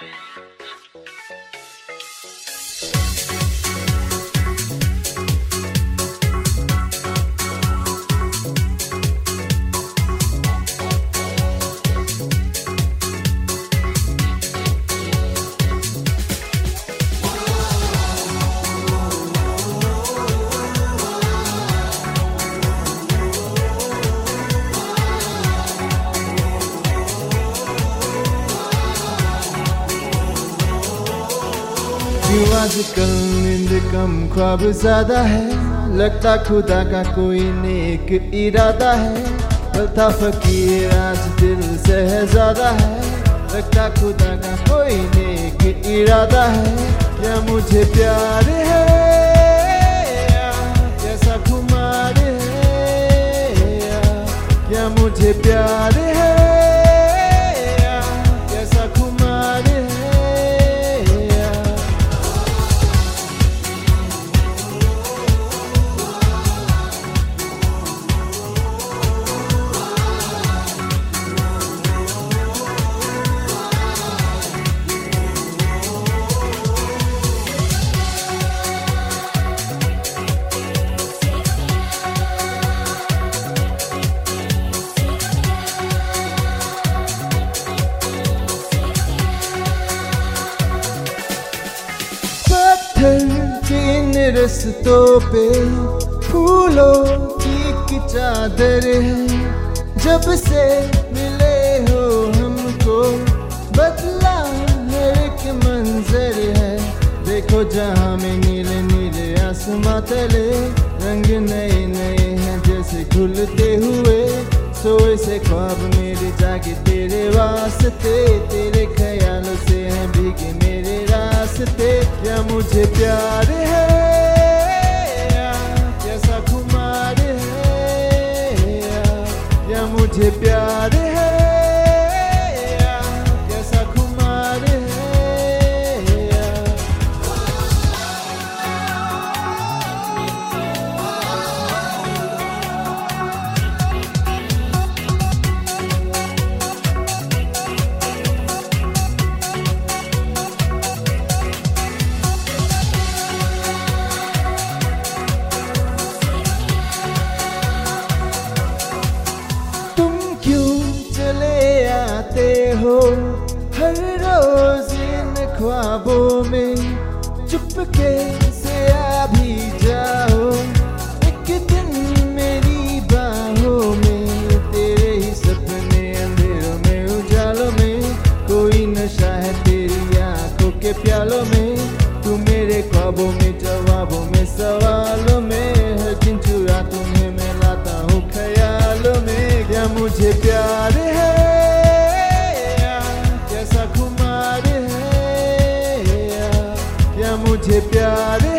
क्यों आजकल नींद कम ख्वाब ज़्यादा है। लगता खुदा का कोई नेक इरादा है। बता फकीर आज दिल से है ज़्यादा है। लगता खुदा का कोई नेक इरादा है। क्या मुझे प्यार है। रस्तों पे फूलों की चादर है। जब से मिले हो हमको बदला हर एक मंजर है। देखो जहाँ में नीले नीले आसमां तले, रंग नए नए हैं जैसे खुलते हुए। सोए से ख्वाब मेरे जागे तेरे वास्ते, तेरे ख्यालों से हैं भीगे मेरे रास्ते। क्या मुझे प्यार है? मुझे प्यार है। हो, हर रोज इन ख्वाबों में चुपके से आ भी जाओ। एक दिन मेरी बाहों में, तेरे ही सपने अंधेरों में, उजालों में, कोई नशा है तेरी आँखों के प्यालों में। तू मेरे ख्वाबों में, जवाबों में, सवालों में, हर दिन चुरा तुम्हें मैं लाता हूँ ख्यालों में। क्या मुझे प्यार मुझे प्यार